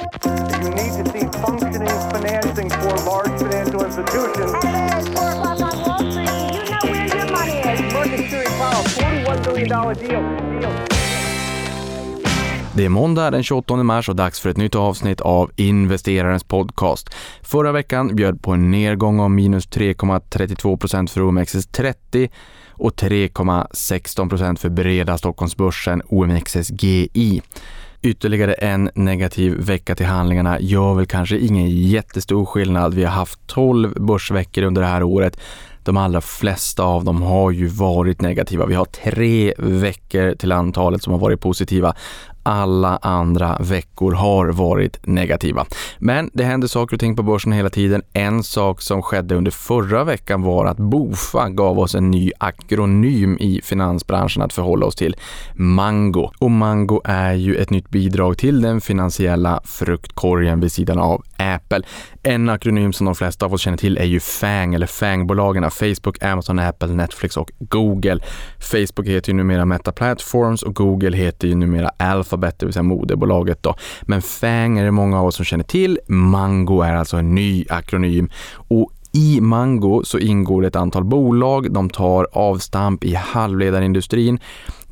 You need to see functioning financing for large financial institutions. Hello, it's 4 o'clock on Wall Street. You know where your money is. Market Security Powell, $41 billion deal. deal. Det är måndag den 28 mars och dags för ett nytt avsnitt av Investerarens podcast. Förra veckan bjöd på en nedgång av minus 3,32% för OMXS30 och 3,16% för breda Stockholmsbörsen OMXSGI. Ytterligare en negativ vecka till handlingarna gör väl kanske ingen jättestor skillnad. Vi har haft 12 börsveckor under det här året. De allra flesta av dem har ju varit negativa. Vi har tre veckor till antalet som har varit positiva alla andra veckor har varit negativa. Men det händer saker och ting på börsen hela tiden. En sak som skedde under förra veckan var att Bofa gav oss en ny akronym i finansbranschen att förhålla oss till, Mango. Och Mango är ju ett nytt bidrag till den finansiella fruktkorgen vid sidan av Apple. En akronym som de flesta av oss känner till är ju FANG eller FANG-bolagen, Facebook, Amazon, Apple, Netflix och Google. Facebook heter ju numera Meta Platforms och Google heter ju numera Alpha Alphabet, det vill säga moderbolaget då. Men FANG är det många av oss som känner till. Mango är alltså en ny akronym och i Mango så ingår det ett antal bolag. De tar avstamp i halvledarindustrin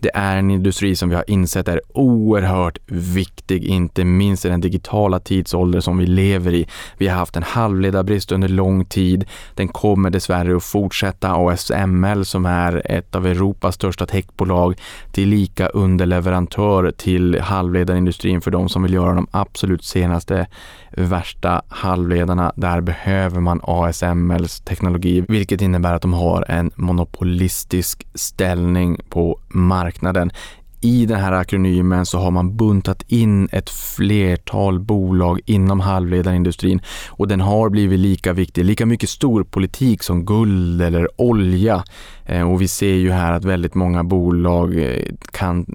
det är en industri som vi har insett är oerhört viktig, inte minst i den digitala tidsålder som vi lever i. Vi har haft en halvledarbrist under lång tid. Den kommer dessvärre att fortsätta. ASML som är ett av Europas största techbolag till lika underleverantör till halvledarindustrin för de som vill göra de absolut senaste värsta halvledarna. Där behöver man ASMLs teknologi, vilket innebär att de har en monopolistisk ställning på marknaden. I den här akronymen så har man buntat in ett flertal bolag inom halvledarindustrin och den har blivit lika viktig, lika mycket storpolitik som guld eller olja. Eh, och vi ser ju här att väldigt många bolag eh, kan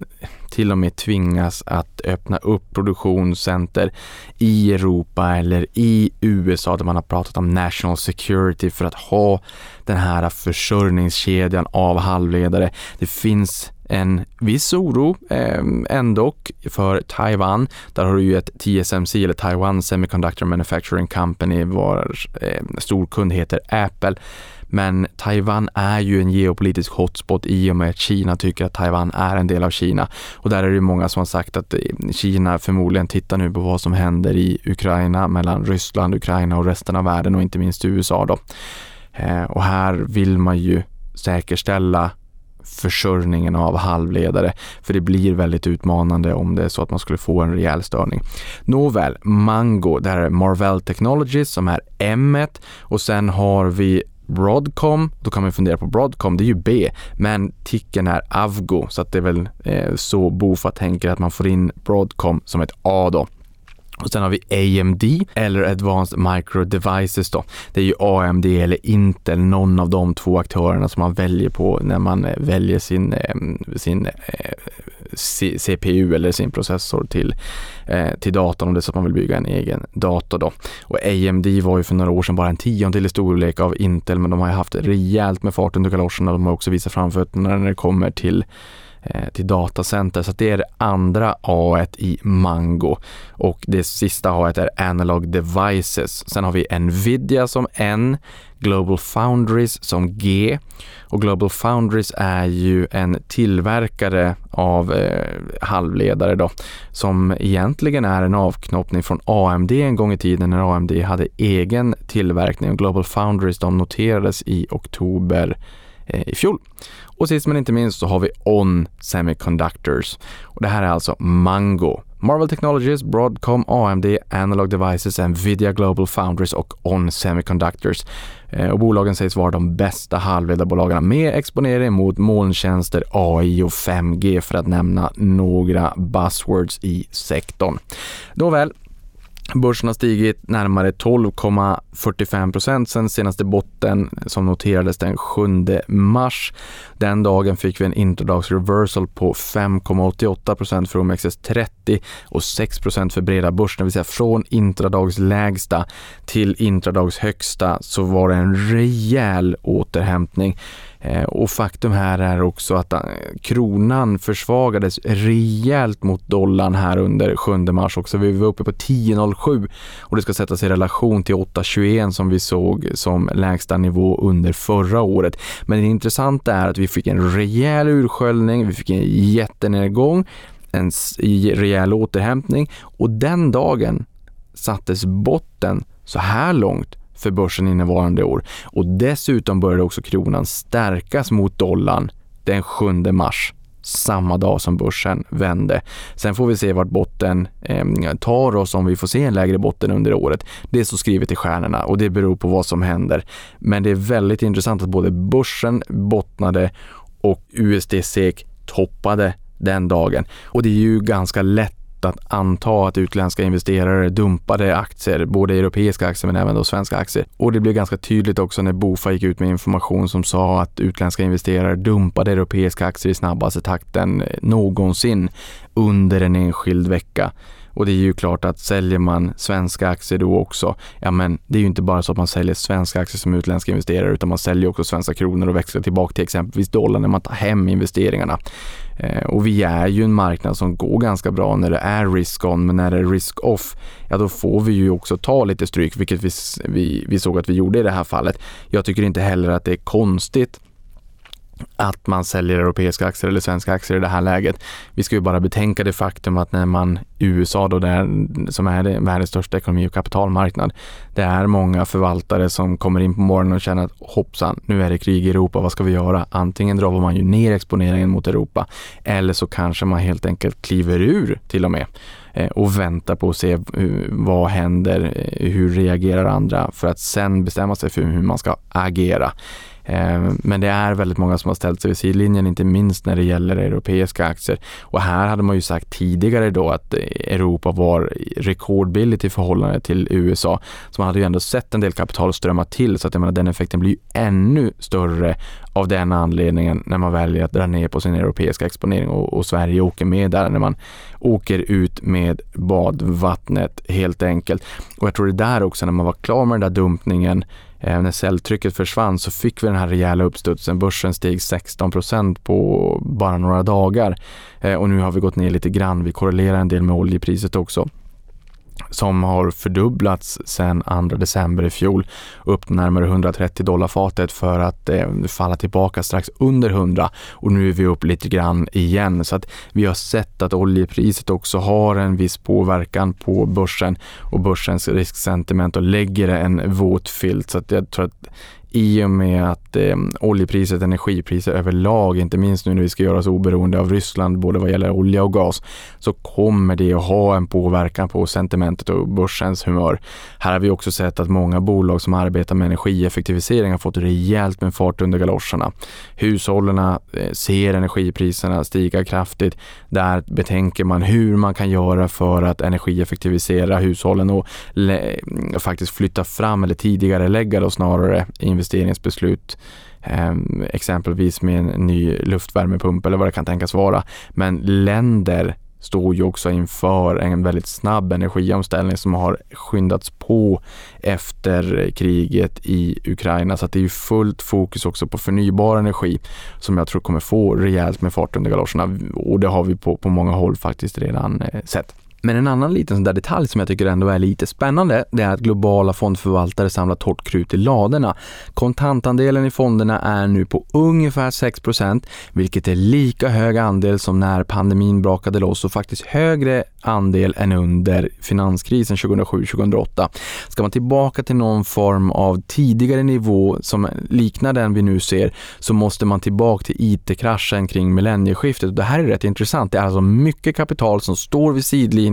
till och med tvingas att öppna upp produktionscenter i Europa eller i USA där man har pratat om national security för att ha den här försörjningskedjan av halvledare. Det finns en viss oro eh, ändå för Taiwan. Där har du ju ett TSMC eller Taiwan Semiconductor Manufacturing Company vars eh, storkund heter Apple. Men Taiwan är ju en geopolitisk hotspot i och med att Kina tycker att Taiwan är en del av Kina. Och där är det många som har sagt att ehm, Kina förmodligen tittar nu på vad som händer i Ukraina mellan Ryssland, Ukraina och resten av världen och inte minst USA då. Eh, och här vill man ju säkerställa försörjningen av halvledare. För det blir väldigt utmanande om det är så att man skulle få en rejäl störning. Nåväl, Mango, det här är Marvell Technologies som är M1 och sen har vi Broadcom, då kan man fundera på Broadcom, det är ju B, men ticken är Avgo, så att det är väl eh, så Bofa tänker att man får in Broadcom som ett A då. Och sen har vi AMD eller Advanced Micro Devices då. Det är ju AMD eller Intel, någon av de två aktörerna som man väljer på när man eh, väljer sin, eh, sin eh, CPU eller sin processor till, till datorn om det är så att man vill bygga en egen dator då. Och AMD var ju för några år sedan bara en tiondel i storlek av Intel men de har ju haft rejält med fart under galoscherna. De har också visat framfötterna när det kommer till Eh, till datacenter. Så det är det andra A i Mango och det sista A är Analog Devices. Sen har vi Nvidia som N, Global Foundries som G och Global Foundries är ju en tillverkare av eh, halvledare då som egentligen är en avknoppning från AMD en gång i tiden när AMD hade egen tillverkning och Global Foundries de noterades i oktober eh, i fjol. Och sist men inte minst så har vi On Semiconductors. Och det här är alltså Mango. Marvel Technologies, Broadcom, AMD, Analog Devices, Nvidia Global Foundries och On Semiconductors. Eh, och bolagen sägs vara de bästa halvledarbolagen med exponering mot molntjänster, AI och 5G för att nämna några buzzwords i sektorn. Nåväl, Börsen har stigit närmare 12,45 procent sen senaste botten som noterades den 7 mars. Den dagen fick vi en intradags reversal på 5,88 procent för OMXS30 och 6 procent för breda börsen, det vill säga från intradags lägsta till intradags högsta så var det en rejäl återhämtning. Eh, och faktum här är också att eh, kronan försvagades rejält mot dollarn här under 7 mars också. Vi var uppe på 10,07 och det ska sättas i relation till 8,21 som vi såg som lägsta nivå under förra året. Men det intressanta är att vi fick en rejäl ursköljning, vi fick en jättenedgång, en rejäl återhämtning och den dagen sattes botten så här långt för börsen innevarande år. Och dessutom började också kronan stärkas mot dollarn den 7 mars samma dag som börsen vände. Sen får vi se vart botten eh, tar oss om vi får se en lägre botten under året. Det är så skrivet i stjärnorna och det beror på vad som händer. Men det är väldigt intressant att både börsen bottnade och USD-SEK toppade den dagen. Och det är ju ganska lätt att anta att utländska investerare dumpade aktier, både europeiska aktier men även då svenska aktier. Och det blev ganska tydligt också när Bofa gick ut med information som sa att utländska investerare dumpade europeiska aktier i snabbaste takten eh, någonsin under en enskild vecka. Och det är ju klart att säljer man svenska aktier då också, ja men det är ju inte bara så att man säljer svenska aktier som utländska investerare utan man säljer också svenska kronor och växlar tillbaka till exempelvis dollar när man tar hem investeringarna. Eh, och vi är ju en marknad som går ganska bra när det är risk on, men när det är risk off, ja då får vi ju också ta lite stryk, vilket vi, vi, vi såg att vi gjorde i det här fallet. Jag tycker inte heller att det är konstigt att man säljer europeiska aktier eller svenska aktier i det här läget. Vi ska ju bara betänka det faktum att när man i USA då, där, som är världens största ekonomi och kapitalmarknad, det är många förvaltare som kommer in på morgonen och känner att hoppsan, nu är det krig i Europa, vad ska vi göra? Antingen drar man ju ner exponeringen mot Europa eller så kanske man helt enkelt kliver ur till och med eh, och väntar på att se eh, vad händer, eh, hur reagerar andra för att sen bestämma sig för hur man ska agera. Eh, men det är väldigt många som har ställt sig vid sidlinjen, inte minst när det gäller europeiska aktier. Och här hade man ju sagt tidigare då att Europa var rekordbilligt i förhållande till USA. Så man hade ju ändå sett en del kapital strömma till så att jag menar, den effekten blir ju ännu större av den anledningen när man väljer att dra ner på sin europeiska exponering och, och Sverige åker med där när man åker ut med badvattnet helt enkelt. Och jag tror det där också när man var klar med den där dumpningen Eh, när säljtrycket försvann så fick vi den här rejäla uppstudsen. Börsen steg 16% på bara några dagar eh, och nu har vi gått ner lite grann. Vi korrelerar en del med oljepriset också som har fördubblats sedan 2 december i fjol upp närmare 130 dollar fatet för att eh, falla tillbaka strax under 100 och nu är vi upp lite grann igen. Så att vi har sett att oljepriset också har en viss påverkan på börsen och börsens risksentiment och lägger en våt filt. Så att jag tror att i och med att eh, oljepriset, energipriser överlag, inte minst nu när vi ska göra oss oberoende av Ryssland, både vad gäller olja och gas, så kommer det att ha en påverkan på sentimentet och börsens humör. Här har vi också sett att många bolag som arbetar med energieffektivisering har fått rejält med fart under galoscherna. Hushållen eh, ser energipriserna stiga kraftigt. Där betänker man hur man kan göra för att energieffektivisera hushållen och eh, faktiskt flytta fram eller tidigare lägga då snarare investeringsbeslut ehm, exempelvis med en ny luftvärmepump eller vad det kan tänkas vara. Men länder står ju också inför en väldigt snabb energiomställning som har skyndats på efter kriget i Ukraina. Så att det är ju fullt fokus också på förnybar energi som jag tror kommer få rejält med fart under galoscherna och det har vi på, på många håll faktiskt redan eh, sett. Men en annan liten sån där detalj som jag tycker ändå är lite spännande, det är att globala fondförvaltare samlar torrt krut i ladorna. Kontantandelen i fonderna är nu på ungefär 6% vilket är lika hög andel som när pandemin brakade loss och faktiskt högre andel än under finanskrisen 2007-2008. Ska man tillbaka till någon form av tidigare nivå som liknar den vi nu ser så måste man tillbaka till IT-kraschen kring millennieskiftet. Det här är rätt intressant. Det är alltså mycket kapital som står vid sidlinjen,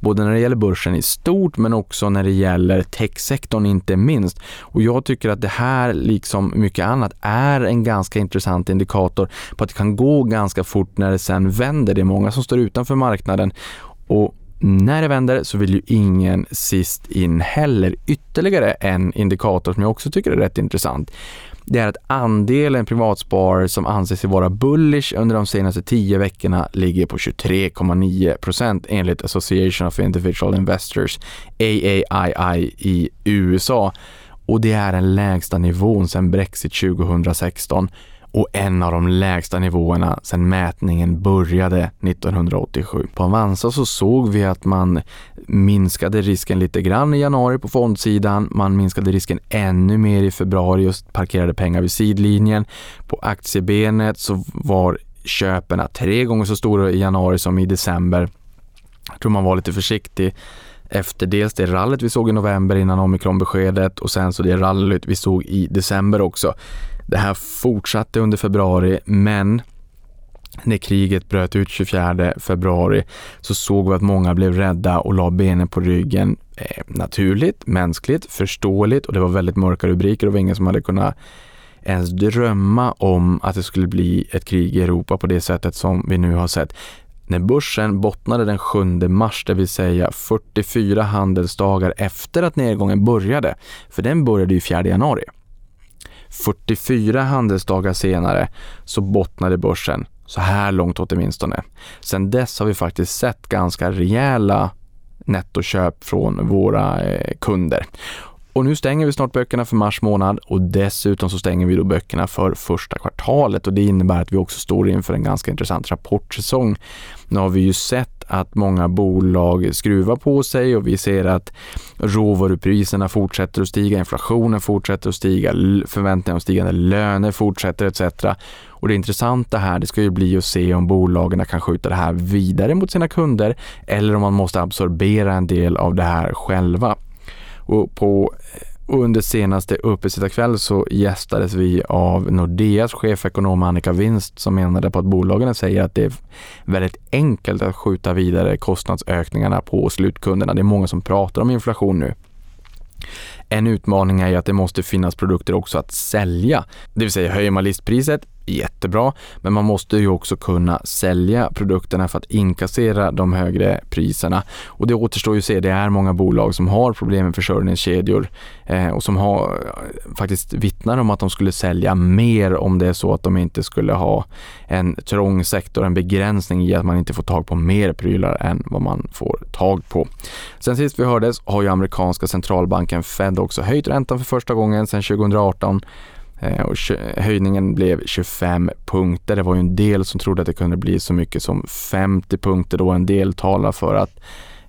både när det gäller börsen i stort men också när det gäller techsektorn inte minst. Och jag tycker att det här, liksom mycket annat, är en ganska intressant indikator på att det kan gå ganska fort när det sen vänder. Det är många som står utanför marknaden och när det vänder så vill ju ingen sist in heller. Ytterligare en indikator som jag också tycker är rätt intressant det är att andelen privatsparare som anser sig vara bullish under de senaste 10 veckorna ligger på 23,9% enligt Association of Individual Investors, AAII i USA. Och det är den lägsta nivån sedan Brexit 2016 och en av de lägsta nivåerna sedan mätningen började 1987. På Avanza så såg vi att man minskade risken lite grann i januari på fondsidan. Man minskade risken ännu mer i februari och parkerade pengar vid sidlinjen. På aktiebenet så var köpen tre gånger så stora i januari som i december. Jag tror man var lite försiktig efter dels det rallyt vi såg i november innan omikronbeskedet och sen så det rallyt vi såg i december också. Det här fortsatte under februari men när kriget bröt ut 24 februari så såg vi att många blev rädda och la benen på ryggen. Eh, naturligt, mänskligt, förståeligt och det var väldigt mörka rubriker och det var ingen som hade kunnat ens drömma om att det skulle bli ett krig i Europa på det sättet som vi nu har sett. När börsen bottnade den 7 mars, det vill säga 44 handelsdagar efter att nedgången började, för den började ju 4 januari. 44 handelsdagar senare så bottnade börsen, så här långt åtminstone. Sen dess har vi faktiskt sett ganska rejäla nettoköp från våra eh, kunder. Och nu stänger vi snart böckerna för mars månad och dessutom så stänger vi då böckerna för första kvartalet och det innebär att vi också står inför en ganska intressant rapportsäsong. Nu har vi ju sett att många bolag skruvar på sig och vi ser att råvarupriserna fortsätter att stiga, inflationen fortsätter att stiga, förväntningar om stigande löner fortsätter etc. Och det intressanta här, det ska ju bli att se om bolagen kan skjuta det här vidare mot sina kunder eller om man måste absorbera en del av det här själva. Och på och under senaste uppesittarkväll så gästades vi av Nordeas chefekonom Annika Winst som menade på att bolagen säger att det är väldigt enkelt att skjuta vidare kostnadsökningarna på slutkunderna. Det är många som pratar om inflation nu. En utmaning är ju att det måste finnas produkter också att sälja. Det vill säga höjer man listpriset, jättebra, men man måste ju också kunna sälja produkterna för att inkassera de högre priserna. Och det återstår ju att se, det är många bolag som har problem med försörjningskedjor eh, och som har eh, faktiskt vittnar om att de skulle sälja mer om det är så att de inte skulle ha en trång sektor, en begränsning i att man inte får tag på mer prylar än vad man får tag på. Sen sist vi hördes har ju amerikanska centralbanken Fed också höjt räntan för första gången sedan 2018 Eh, och höjningen blev 25 punkter. Det var ju en del som trodde att det kunde bli så mycket som 50 punkter då. En del talar för att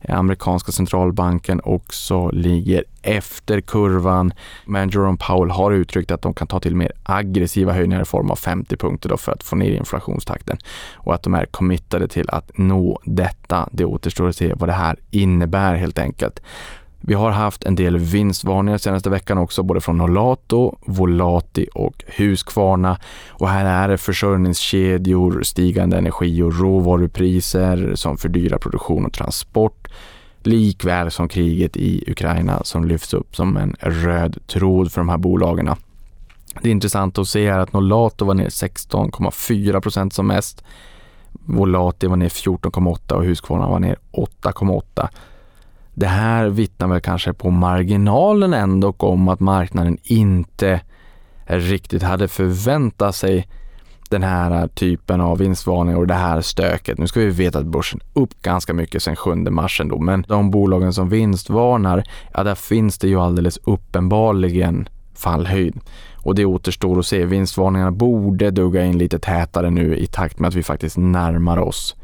eh, amerikanska centralbanken också ligger efter kurvan. Men Jerome Powell har uttryckt att de kan ta till mer aggressiva höjningar i form av 50 punkter då för att få ner inflationstakten och att de är committade till att nå detta. Det återstår att se vad det här innebär helt enkelt. Vi har haft en del vinstvarningar senaste veckan också, både från Nolato, Volati och Husqvarna. Och här är det försörjningskedjor, stigande energi och råvarupriser som fördyrar produktion och transport. Likväl som kriget i Ukraina som lyfts upp som en röd tråd för de här bolagen. Det är intressant att se här att Nolato var ner 16,4 procent som mest. Volati var ner 14,8 och Husqvarna var ner 8,8 det här vittnar väl kanske på marginalen ändå om att marknaden inte riktigt hade förväntat sig den här typen av vinstvarningar och det här stöket. Nu ska vi veta att börsen upp ganska mycket sedan 7 mars ändå, men de bolagen som vinstvarnar, ja där finns det ju alldeles uppenbarligen fallhöjd. Och det återstår att se. Vinstvarningarna borde dugga in lite tätare nu i takt med att vi faktiskt närmar oss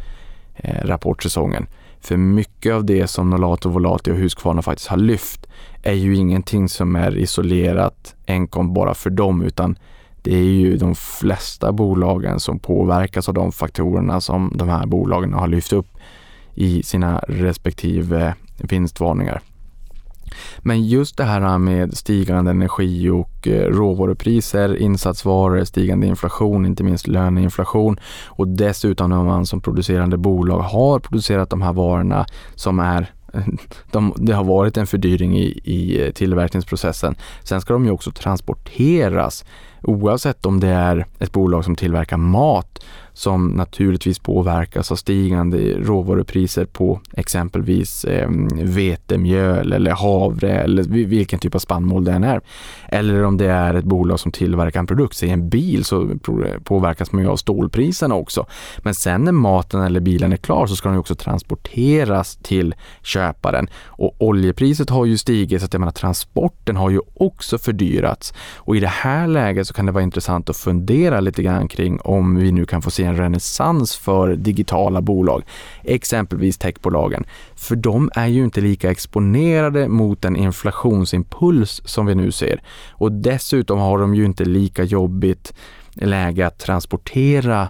eh, rapportsäsongen. För mycket av det som Nolato, Volati och Husqvarna faktiskt har lyft är ju ingenting som är isolerat enkom bara för dem utan det är ju de flesta bolagen som påverkas av de faktorerna som de här bolagen har lyft upp i sina respektive vinstvarningar. Men just det här med stigande energi och eh, råvarupriser, insatsvaror, stigande inflation, inte minst löneinflation och dessutom när man som producerande bolag har producerat de här varorna som är de, det har varit en fördyring i, i eh, tillverkningsprocessen. Sen ska de ju också transporteras oavsett om det är ett bolag som tillverkar mat som naturligtvis påverkas av stigande råvarupriser på exempelvis eh, vetemjöl eller havre eller vilken typ av spannmål det än är. Eller om det är ett bolag som tillverkar en produkt, säg en bil, så påverkas man ju av stålpriserna också. Men sen när maten eller bilen är klar så ska den också transporteras till köparen och oljepriset har ju stigit så att jag menar transporten har ju också fördyrats och i det här läget så kan det vara intressant att fundera lite grann kring om vi nu kan få se en renässans för digitala bolag, exempelvis techbolagen. För de är ju inte lika exponerade mot den inflationsimpuls som vi nu ser. Och dessutom har de ju inte lika jobbigt läge att transportera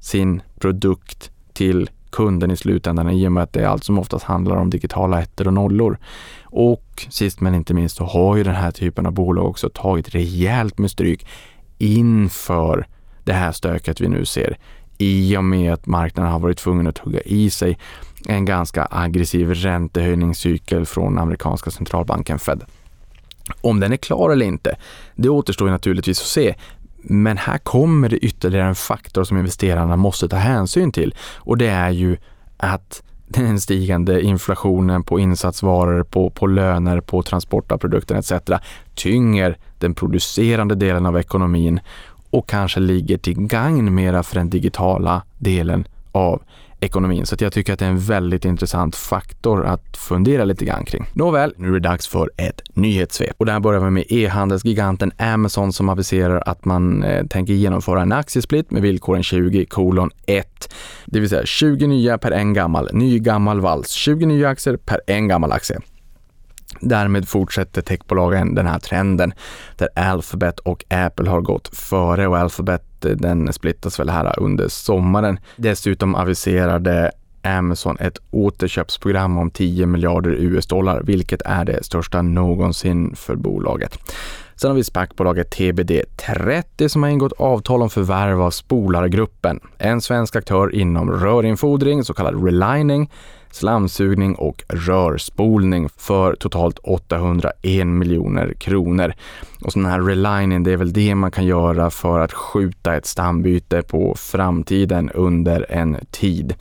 sin produkt till kunden i slutändan i och med att det allt som oftast handlar om digitala ettor och nollor. Och sist men inte minst så har ju den här typen av bolag också tagit rejält med stryk inför det här stöket vi nu ser i och med att marknaden har varit tvungen att hugga i sig en ganska aggressiv räntehöjningscykel från amerikanska centralbanken Fed. Om den är klar eller inte, det återstår naturligtvis att se. Men här kommer det ytterligare en faktor som investerarna måste ta hänsyn till och det är ju att den stigande inflationen på insatsvaror, på, på löner, på transport av produkter etc. tynger den producerande delen av ekonomin och kanske ligger till gagn mera för den digitala delen av ekonomin. Så jag tycker att det är en väldigt intressant faktor att fundera lite grann kring. Nåväl, nu är det dags för ett nyhetssvep. Och där börjar vi med e-handelsgiganten Amazon som aviserar att man eh, tänker genomföra en aktiesplit med villkoren 20 kolon 1. Det vill säga 20 nya per en gammal, ny gammal vals, 20 nya aktier per en gammal aktie. Därmed fortsätter techbolagen den här trenden där Alphabet och Apple har gått före och Alphabet eh, den splittas väl här under sommaren. Dessutom aviserade Amazon ett återköpsprogram om 10 miljarder US-dollar, vilket är det största någonsin för bolaget. Sen har vi SPAC-bolaget TBD30 som har ingått avtal om förvärv av Spolargruppen, en svensk aktör inom rörinfodring, så kallad relining, slamsugning och rörspolning för totalt 801 miljoner kronor. Och sån här relining, det är väl det man kan göra för att skjuta ett stambyte på framtiden under en tid.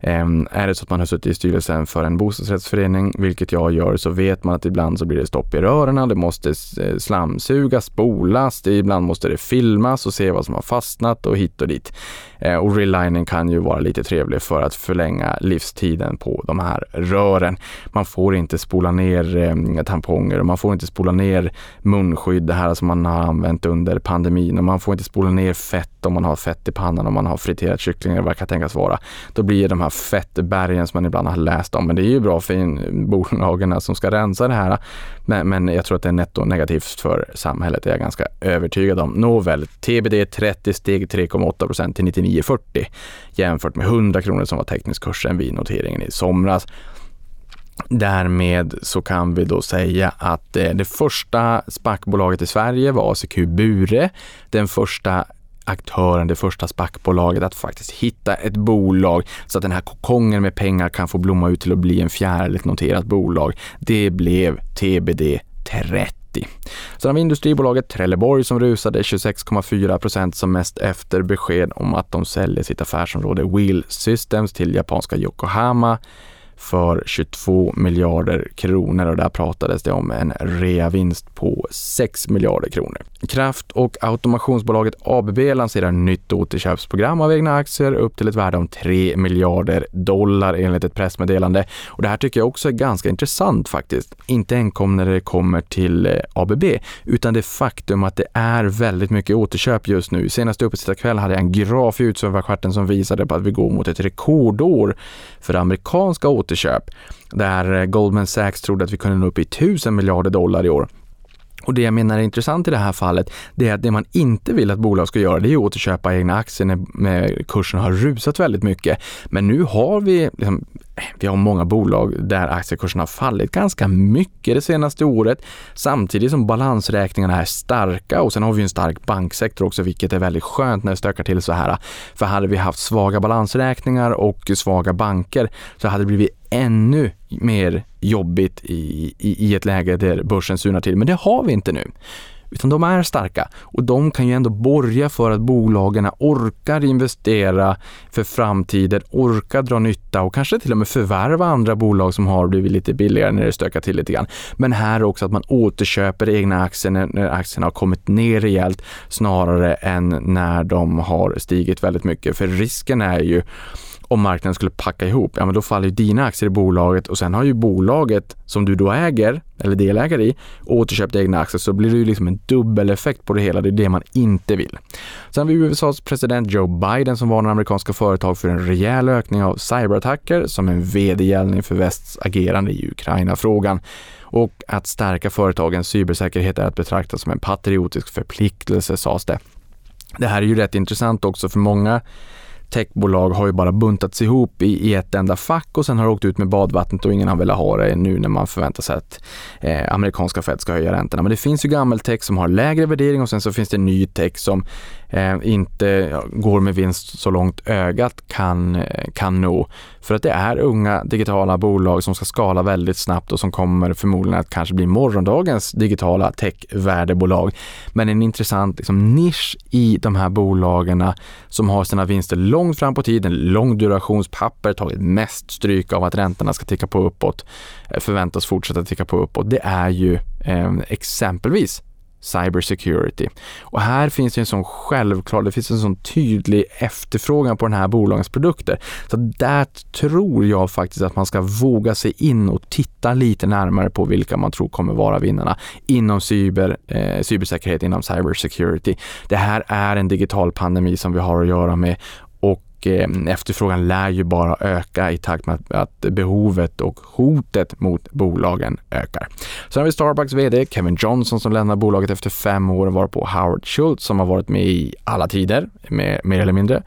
Ehm, är det så att man har suttit i styrelsen för en bostadsrättsförening, vilket jag gör, så vet man att ibland så blir det stopp i rören, det måste eh, slamsugas, spolas, det, ibland måste det filmas och se vad som har fastnat och hit och dit. Ehm, och relining kan ju vara lite trevlig för att förlänga livstiden på de här rören. Man får inte spola ner eh, tamponger och man får inte spola ner munskydd, det här som man har använt under pandemin och man får inte spola ner fett om man har fett i pannan om man har friterat kyckling eller vad det kan tänkas vara. Då blir de här fettbergen som man ibland har läst om, men det är ju bra för bolagen som ska rensa det här. Men, men jag tror att det är netto negativt för samhället, det är jag ganska övertygad om. Nåväl, TBD 30 steg 3,8 procent till 99,40 jämfört med 100 kronor som var teknisk-kursen vid noteringen i somras. Därmed så kan vi då säga att eh, det första SPAC-bolaget i Sverige var ACQ Bure. Den första aktören, det första SPAC-bolaget att faktiskt hitta ett bolag så att den här kokongen med pengar kan få blomma ut till att bli en fjärligt noterat bolag. Det blev TBD 30. Sen har vi industribolaget Trelleborg som rusade 26,4 procent som mest efter besked om att de säljer sitt affärsområde Wheel Systems till japanska Yokohama för 22 miljarder kronor och där pratades det om en reavinst på 6 miljarder kronor. Kraft och automationsbolaget ABB lanserar nytt återköpsprogram av egna aktier upp till ett värde om 3 miljarder dollar enligt ett pressmeddelande. Och det här tycker jag också är ganska intressant faktiskt. Inte enkom när det kommer till eh, ABB, utan det faktum att det är väldigt mycket återköp just nu. Senast uppesittarkväll hade jag en graf i Utsövakvarten som visade på att vi går mot ett rekordår för amerikanska återköp återköp, där eh, Goldman Sachs trodde att vi kunde nå upp i 1000 miljarder dollar i år. Och det jag menar är intressant i det här fallet, det är att det man inte vill att bolag ska göra, det är att återköpa egna aktier när kursen har rusat väldigt mycket. Men nu har vi, liksom, vi har många bolag där aktiekursen har fallit ganska mycket det senaste året, samtidigt som balansräkningarna är starka och sen har vi en stark banksektor också, vilket är väldigt skönt när det stökar till så här. För hade vi haft svaga balansräkningar och svaga banker så hade det blivit ännu mer jobbigt i, i, i ett läge där börsen surnar till. Men det har vi inte nu utan de är starka och de kan ju ändå borga för att bolagen orkar investera för framtiden, orkar dra nytta och kanske till och med förvärva andra bolag som har blivit lite billigare när det stökar till lite grann. Men här också att man återköper egna aktier när, när aktierna har kommit ner rejält snarare än när de har stigit väldigt mycket. För risken är ju om marknaden skulle packa ihop, ja men då faller ju dina aktier i bolaget och sen har ju bolaget som du då äger, eller delägare i, återköpt egna aktier så blir det ju liksom en dubbeleffekt på det hela. Det är det man inte vill. Sen har vi USAs president Joe Biden som varnar amerikanska företag för en rejäl ökning av cyberattacker som en vedergällning för västs agerande i Ukraina-frågan och att stärka företagens cybersäkerhet är att betrakta som en patriotisk förpliktelse sades det. Det här är ju rätt intressant också för många techbolag har ju bara buntats ihop i, i ett enda fack och sen har det åkt ut med badvattnet och ingen har velat ha det nu när man förväntar sig att eh, amerikanska Fed ska höja räntorna. Men det finns ju gammal tech som har lägre värdering och sen så finns det ny tech som Eh, inte går med vinst så långt ögat kan, eh, kan nå. För att det är unga digitala bolag som ska skala väldigt snabbt och som kommer förmodligen att kanske bli morgondagens digitala techvärdebolag. Men en intressant liksom, nisch i de här bolagen som har sina vinster långt fram på tiden, lång durationspapper, tagit mest stryk av att räntorna ska ticka på uppåt, eh, förväntas fortsätta ticka på uppåt. Det är ju eh, exempelvis cybersecurity. Och här finns det en sån självklar, det finns en sån tydlig efterfrågan på den här bolagens produkter. Så där tror jag faktiskt att man ska våga sig in och titta lite närmare på vilka man tror kommer vara vinnarna inom cyber, eh, cybersäkerhet, inom cybersecurity. Det här är en digital pandemi som vi har att göra med och eh, efterfrågan lär ju bara öka i takt med att behovet och hotet mot bolagen ökar. Sen har vi Starbucks VD Kevin Johnson som lämnar bolaget efter fem år varpå var på Howard Schultz som har varit med i alla tider, mer, mer eller mindre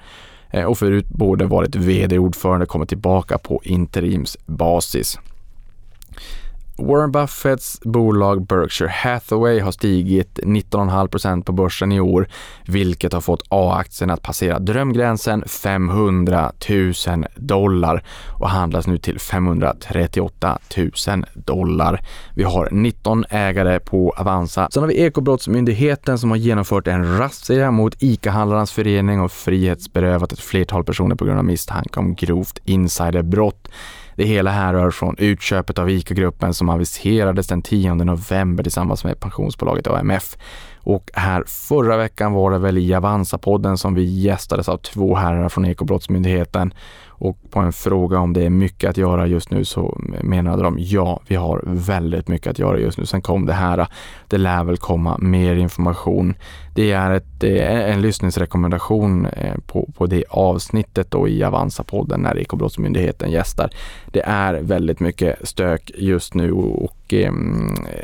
eh, och förut både varit VD-ordförande och kommit tillbaka på interimsbasis. Warren Buffetts bolag Berkshire Hathaway har stigit 19,5% på börsen i år, vilket har fått A-aktien att passera drömgränsen 500 000 dollar och handlas nu till 538 000 dollar. Vi har 19 ägare på Avanza. Sen har vi Ekobrottsmyndigheten som har genomfört en razzia mot ICA-handlarnas förening och frihetsberövat ett flertal personer på grund av misstanke om grovt insiderbrott. Det hela härrör från utköpet av ICA-gruppen som aviserades den 10 november tillsammans med pensionsbolaget AMF. Och här förra veckan var det väl i Avanza-podden som vi gästades av två herrar från Ekobrottsmyndigheten och på en fråga om det är mycket att göra just nu så menade de ja, vi har väldigt mycket att göra just nu. Sen kom det här, det lär väl komma mer information. Det är ett, en lyssningsrekommendation eh, på, på det avsnittet då i Avanza-podden när Ekobrottsmyndigheten gästar. Det är väldigt mycket stök just nu och eh,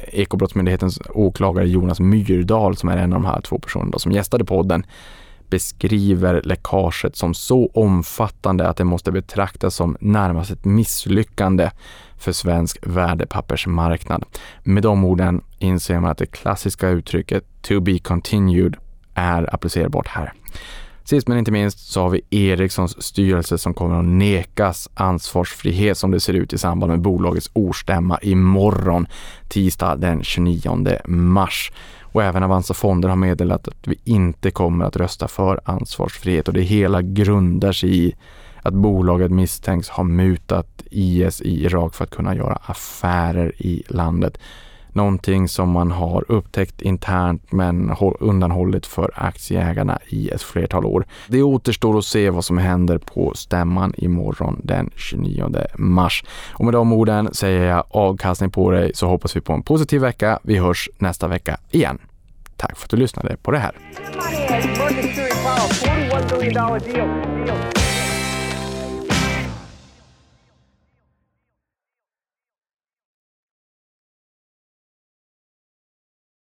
Ekobrottsmyndighetens åklagare Jonas Myrdal som är en av de här två personerna som gästade podden beskriver läckaget som så omfattande att det måste betraktas som närmast ett misslyckande för svensk värdepappersmarknad. Med de orden inser man att det klassiska uttrycket to be continued är applicerbart här. Sist men inte minst så har vi Ericssons styrelse som kommer att nekas ansvarsfrihet som det ser ut i samband med bolagets årsstämma imorgon, tisdag den 29 mars. Och även Avanza Fonder har meddelat att vi inte kommer att rösta för ansvarsfrihet och det hela grundar sig i att bolaget misstänks ha mutat IS i Irak för att kunna göra affärer i landet. Någonting som man har upptäckt internt men undanhållit för aktieägarna i ett flertal år. Det återstår att se vad som händer på stämman imorgon den 29 mars. Och med de orden säger jag avkastning på dig så hoppas vi på en positiv vecka. Vi hörs nästa vecka igen. Tack för att du lyssnade på det här.